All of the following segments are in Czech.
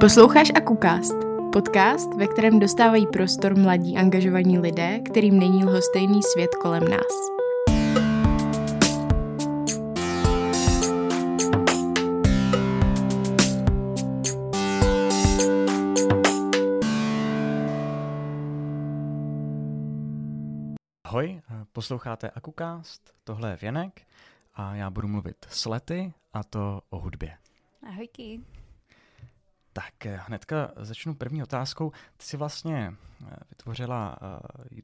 Posloucháš Akukast, podcast, ve kterém dostávají prostor mladí angažovaní lidé, kterým není lhostejný svět kolem nás. Ahoj, posloucháte Akukast, tohle je Věnek a já budu mluvit s Lety a to o hudbě. Ahojky. Tak eh, hnedka začnu první otázkou. Ty jsi vlastně eh, vytvořila uh,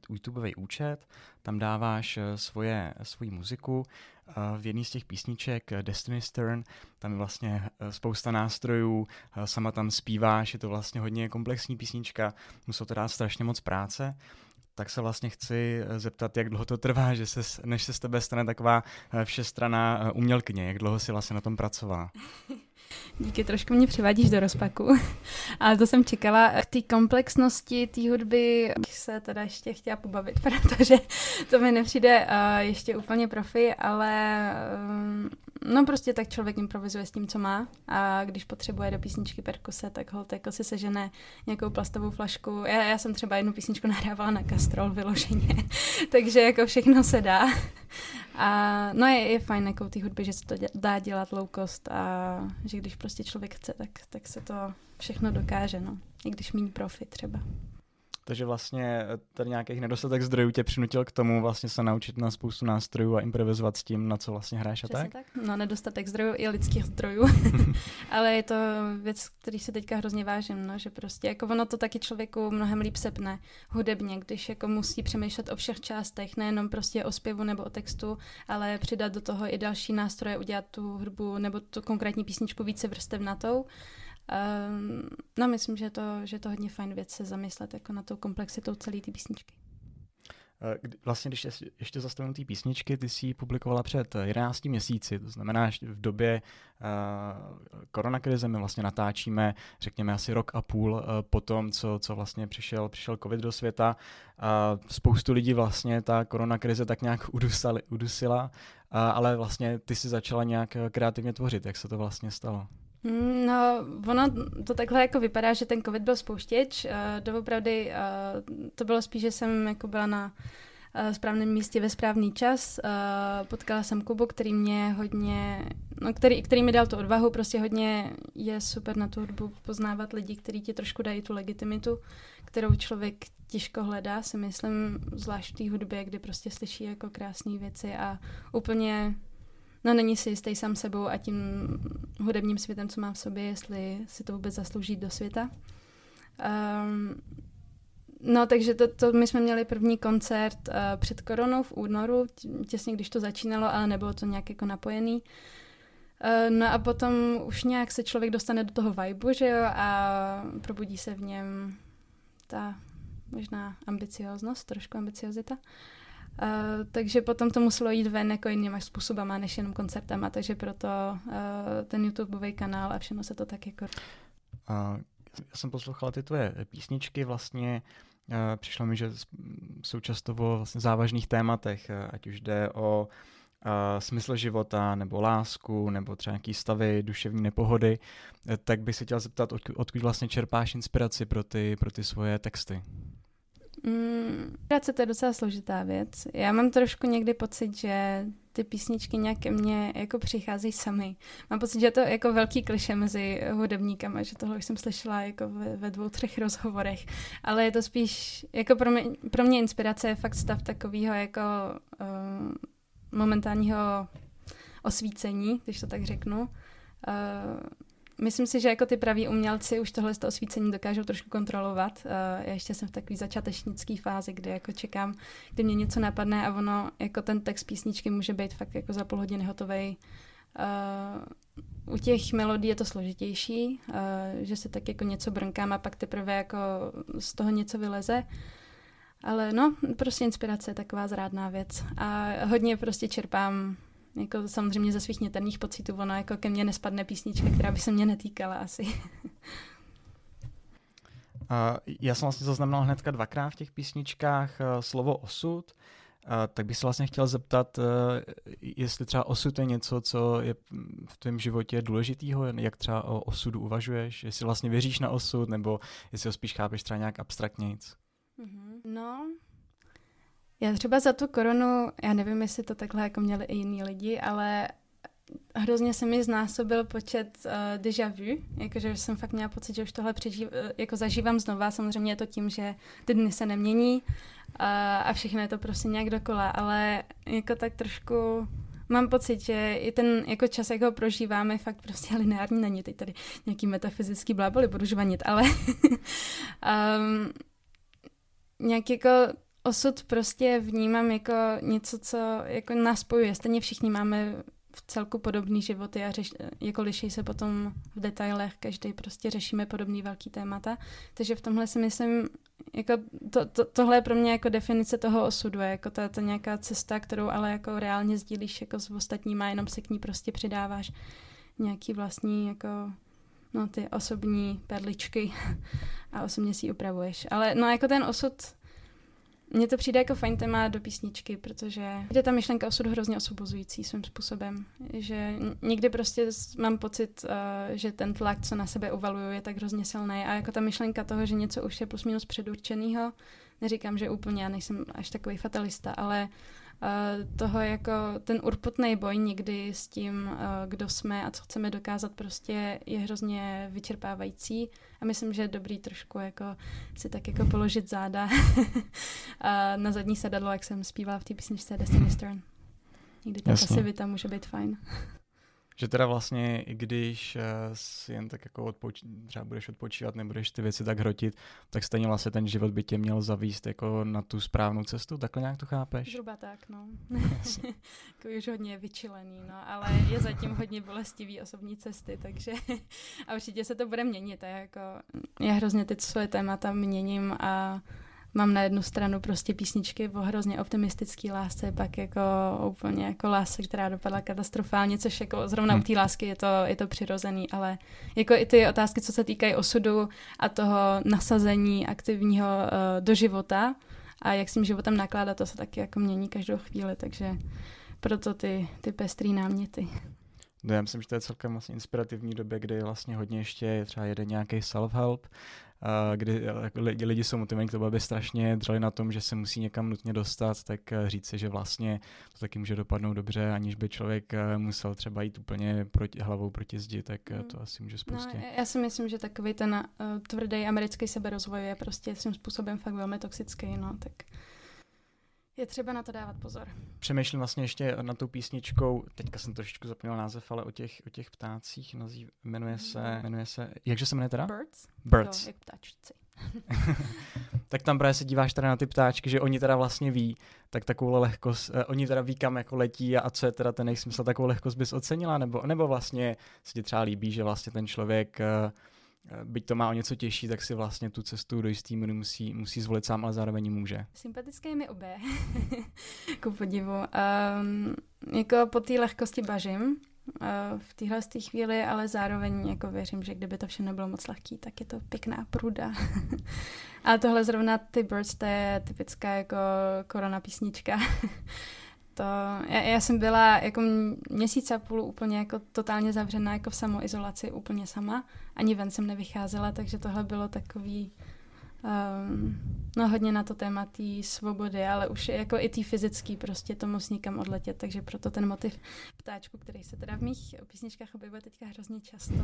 YouTubeový účet, tam dáváš svoje, svoji muziku. V jedné z těch písniček Destiny's Turn, tam je vlastně spousta nástrojů, sama tam zpíváš, je to vlastně hodně komplexní písnička, muselo to dát strašně moc práce tak se vlastně chci zeptat, jak dlouho to trvá, že se, než se z tebe stane taková všestraná umělkyně, jak dlouho si vlastně na tom pracovala? Díky, trošku mě přivádíš do rozpaku. Ale to jsem čekala. K té komplexnosti té hudby se teda ještě chtěla pobavit, protože to mi nepřijde uh, ještě úplně profi, ale um, no prostě tak člověk improvizuje s tím, co má a když potřebuje do písničky perkuse, tak holt jako si sežene nějakou plastovou flašku. Já, já jsem třeba jednu písničku nahrávala na kastrol vyloženě, takže jako všechno se dá. A no je, je fajn jako té hudby, že se to dá dělat low cost a že když prostě člověk chce, tak, tak se to všechno dokáže, no. I když méně profit třeba. Takže vlastně tady nějakých nedostatek zdrojů tě přinutil k tomu vlastně se naučit na spoustu nástrojů a improvizovat s tím, na co vlastně hraješ a tak? tak? No nedostatek zdrojů i lidských zdrojů, ale je to věc, který se teďka hrozně vážím, no, že prostě jako ono to taky člověku mnohem líp sepne hudebně, když jako musí přemýšlet o všech částech, nejenom prostě o zpěvu nebo o textu, ale přidat do toho i další nástroje, udělat tu hudbu nebo tu konkrétní písničku více vrstevnatou. Um, no myslím, že to, že to hodně fajn věc se zamyslet jako na tou komplexitou celé té písničky. Eh, vlastně, když ještě zastavím té písničky, ty jsi ji publikovala před 11 měsíci, to znamená, že v době uh, koronakrize my vlastně natáčíme, řekněme, asi rok a půl po tom, co, co vlastně přišel, přišel covid do světa. Uh, spoustu lidí vlastně ta koronakrize tak nějak udusali, udusila, ale vlastně ty si začala nějak kreativně tvořit. Jak se to vlastně stalo? Mm, no, ono to takhle jako vypadá, že ten covid byl spouštěč. Uh, doopravdy uh, to bylo spíš, že jsem jako byla na uh, správném místě ve správný čas. Potkala jsem Kubu, který mě hodně, no, který, který mi dal tu odvahu, prostě hodně je super na tu hudbu poznávat lidi, kteří ti trošku dají tu legitimitu, kterou člověk těžko hledá, si myslím, zvlášť v té hudbě, kdy prostě slyší jako krásné věci a úplně no není si jistý sám sebou a tím hudebním světem, co má v sobě, jestli si to vůbec zaslouží do světa. Um, no, takže to, to my jsme měli první koncert uh, před koronou v únoru, těsně když to začínalo, ale nebylo to nějak jako napojený. Uh, no a potom už nějak se člověk dostane do toho vibu, že jo, a probudí se v něm ta možná ambicioznost, trošku ambiciozita. Uh, takže potom to muselo jít ven jako jinýma způsobama, než jenom koncertama, takže proto uh, ten YouTubeový kanál a všechno se to tak jako... Uh, já jsem poslouchala ty tvoje písničky vlastně, uh, přišlo mi, že jsou často o vlastně závažných tématech, uh, ať už jde o uh, smysl života, nebo lásku, nebo třeba nějaký stavy duševní nepohody, uh, tak bych se chtěl zeptat, odkud, odkud vlastně čerpáš inspiraci pro ty, pro ty svoje texty? Mm, to je docela složitá věc. Já mám trošku někdy pocit, že ty písničky nějak ke mně jako přicházejí sami. Mám pocit, že je to jako velký kliše mezi hudebníkama, že tohle už jsem slyšela jako ve, ve dvou, třech rozhovorech, ale je to spíš, jako pro mě, pro mě inspirace je fakt stav takového jako uh, momentálního osvícení, když to tak řeknu. Uh, Myslím si, že jako ty praví umělci už tohle z toho osvícení dokážou trošku kontrolovat. Uh, já ještě jsem v takové začátečnické fázi, kde jako čekám, kdy mě něco napadne a ono, jako ten text písničky může být fakt jako za půl hodiny hotový. Uh, u těch melodí je to složitější, uh, že se tak jako něco brnkám a pak teprve jako z toho něco vyleze. Ale no, prostě inspirace je taková zrádná věc. A hodně prostě čerpám jako samozřejmě ze svých něterných pocitů, ono jako ke mně nespadne písnička, která by se mě netýkala asi. Uh, já jsem vlastně zaznamenal hnedka dvakrát v těch písničkách uh, slovo osud. tak bych se vlastně chtěl zeptat, jestli třeba osud je něco, co je v tvém životě důležitýho, jak třeba o osudu uvažuješ, jestli vlastně věříš na osud, nebo jestli ho spíš chápeš třeba nějak abstraktnějc. Mm-hmm. No, já třeba za tu koronu, já nevím, jestli to takhle jako měli i jiní lidi, ale hrozně se mi znásobil počet uh, déjà vu, jakože jsem fakt měla pocit, že už tohle přežív, uh, jako zažívám znova, samozřejmě je to tím, že ty dny se nemění uh, a všechno je to prostě nějak dokola, ale jako tak trošku mám pocit, že i ten jako čas, jak ho prožíváme, fakt prostě lineární není. Teď tady nějaký metafyzický bláboli budu žvanit, ale um, nějak jako osud prostě vnímám jako něco, co jako nás spojuje. Stejně všichni máme v celku podobný životy a řeš, jako liší se potom v detailech, každý prostě řešíme podobný velký témata. Takže v tomhle si myslím, jako to, to, tohle je pro mě jako definice toho osudu, jako ta, ta nějaká cesta, kterou ale jako reálně sdílíš jako s ostatníma, jenom se k ní prostě přidáváš nějaký vlastní jako no ty osobní perličky a osobně si ji upravuješ. Ale no jako ten osud mně to přijde jako fajn téma do písničky, protože je ta myšlenka osud hrozně osvobozující svým způsobem. Že někdy prostě mám pocit, uh, že ten tlak, co na sebe uvaluju, je tak hrozně silný. A jako ta myšlenka toho, že něco už je plus minus předurčenýho, neříkám, že úplně, já nejsem až takový fatalista, ale toho jako ten urputný boj někdy s tím, kdo jsme a co chceme dokázat, prostě je hrozně vyčerpávající a myslím, že je dobrý trošku jako si tak jako položit záda na zadní sedadlo, jak jsem zpívala v té písničce Destiny Stern. Někdy ta pasivita může být fajn. Že teda vlastně, i když uh, si jen tak jako odpoč- třeba budeš odpočívat, nebudeš ty věci tak hrotit, tak stejně vlastně ten život by tě měl zavíst jako na tu správnou cestu, takhle nějak to chápeš? Zhruba tak, no. jako už hodně vyčilený, no, ale je zatím hodně bolestivý osobní cesty, takže a určitě se to bude měnit a jako já hrozně teď svoje témata měním a mám na jednu stranu prostě písničky o hrozně optimistický lásce, pak jako úplně jako lásce, která dopadla katastrofálně, což jako zrovna hmm. u té lásky je to, je to přirozený, ale jako i ty otázky, co se týkají osudu a toho nasazení aktivního uh, do života a jak s tím životem nakládat, to se taky jako mění každou chvíli, takže proto ty, ty pestrý náměty. No, já myslím, že to je celkem vlastně inspirativní době, kdy vlastně hodně ještě třeba jede nějaký self-help, kdy jako lidi, lidi jsou motivovaní k tomu, aby strašně dřeli na tom, že se musí někam nutně dostat, tak eh, říct si, že vlastně to taky může dopadnout dobře, aniž by člověk eh, musel třeba jít úplně proti, hlavou proti zdi, tak to asi může spustě. No, já si myslím, že takový ten uh, tvrdý americký seberozvoj je prostě svým způsobem fakt velmi toxický, no, tak je třeba na to dávat pozor. Přemýšlím vlastně ještě na tou písničkou, teďka jsem trošičku zapomněl název, ale o těch, o těch ptácích, nazýv, jmenuje se, mm. jmenuje se, jakže se jmenuje teda? Birds. Birds. To, jak ptáčci. tak tam právě se díváš teda na ty ptáčky, že oni teda vlastně ví, tak takovou lehkost, eh, oni teda ví, kam jako letí a, a co je teda ten jejich smysl, takovou lehkost bys ocenila, nebo, nebo vlastně se ti třeba líbí, že vlastně ten člověk Eh, byť to má o něco těžší, tak si vlastně tu cestu do jistý míry musí, musí zvolit sám, ale zároveň může. Sympatické mi obě, ku podivu. Um, jako po té lehkosti bažím uh, v téhle chvíli, ale zároveň jako věřím, že kdyby to všechno bylo moc lehký, tak je to pěkná pruda. a tohle zrovna ty Birds, to je typická jako korona písnička. to, já, já jsem byla jako měsíc a půl úplně jako totálně zavřená jako v samoizolaci úplně sama. Ani ven jsem nevycházela, takže tohle bylo takový um, no hodně na to téma té svobody, ale už jako i té fyzický prostě to musí někam odletět, takže proto ten motiv ptáčku, který se teda v mých písničkách objevuje teďka hrozně často.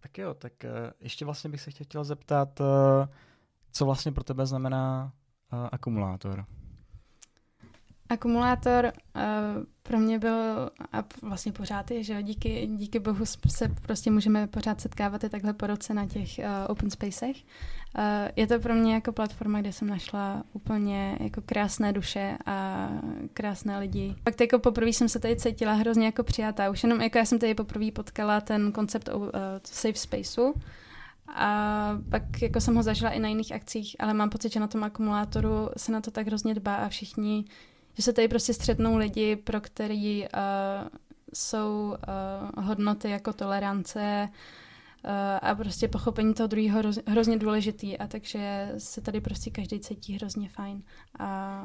Tak jo, tak uh, ještě vlastně bych se chtěl zeptat, uh, co vlastně pro tebe znamená uh, akumulátor? Akumulátor uh, pro mě byl a vlastně pořád je, že díky, díky bohu se prostě můžeme pořád setkávat i takhle po roce na těch uh, open spacech. Uh, je to pro mě jako platforma, kde jsem našla úplně jako krásné duše a krásné lidi. Pak jako poprvé jsem se tady cítila hrozně jako přijatá. Už jenom jako já jsem tady poprvé potkala ten koncept uh, safe spaceu, a pak jako jsem ho zažila i na jiných akcích, ale mám pocit, že na tom akumulátoru se na to tak hrozně dbá a všichni že se tady prostě střetnou lidi, pro který uh, jsou uh, hodnoty jako tolerance, a prostě pochopení toho druhého hrozně důležitý. A takže se tady prostě každý cítí hrozně fajn. A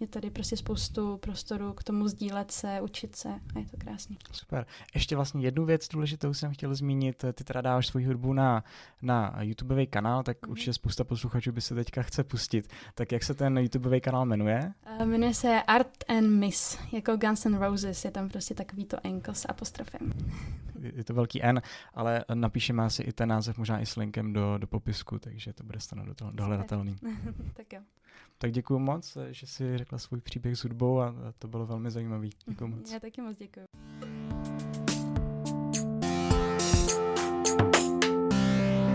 je tady prostě spoustu prostoru k tomu sdílet se, učit se a je to krásný. Super. Ještě vlastně jednu věc důležitou jsem chtěl zmínit. Ty teda dáváš svou hudbu na, na YouTubeový kanál, tak mm. určitě spousta posluchačů by se teďka chce pustit. Tak jak se ten YouTubeový kanál jmenuje? Uh, jmenuje se Art and Miss, jako Guns N' Roses. Je tam prostě takový to N s apostrofem. Je to velký N, ale napíšeme asi i ten název možná i s linkem do, do popisku, takže to bude snad dohledatelný. tak jo. Tak děkuji moc, že jsi řekla svůj příběh s hudbou a to bylo velmi zajímavý. Děkuji moc. Já taky moc děkuji.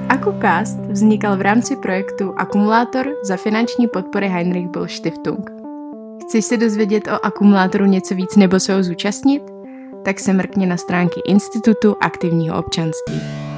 AkuCast vznikal v rámci projektu Akumulátor za finanční podpory Heinrich Böll Stiftung. Chceš se dozvědět o akumulátoru něco víc nebo se ho zúčastnit? Tak se mrkně na stránky Institutu aktivního občanství.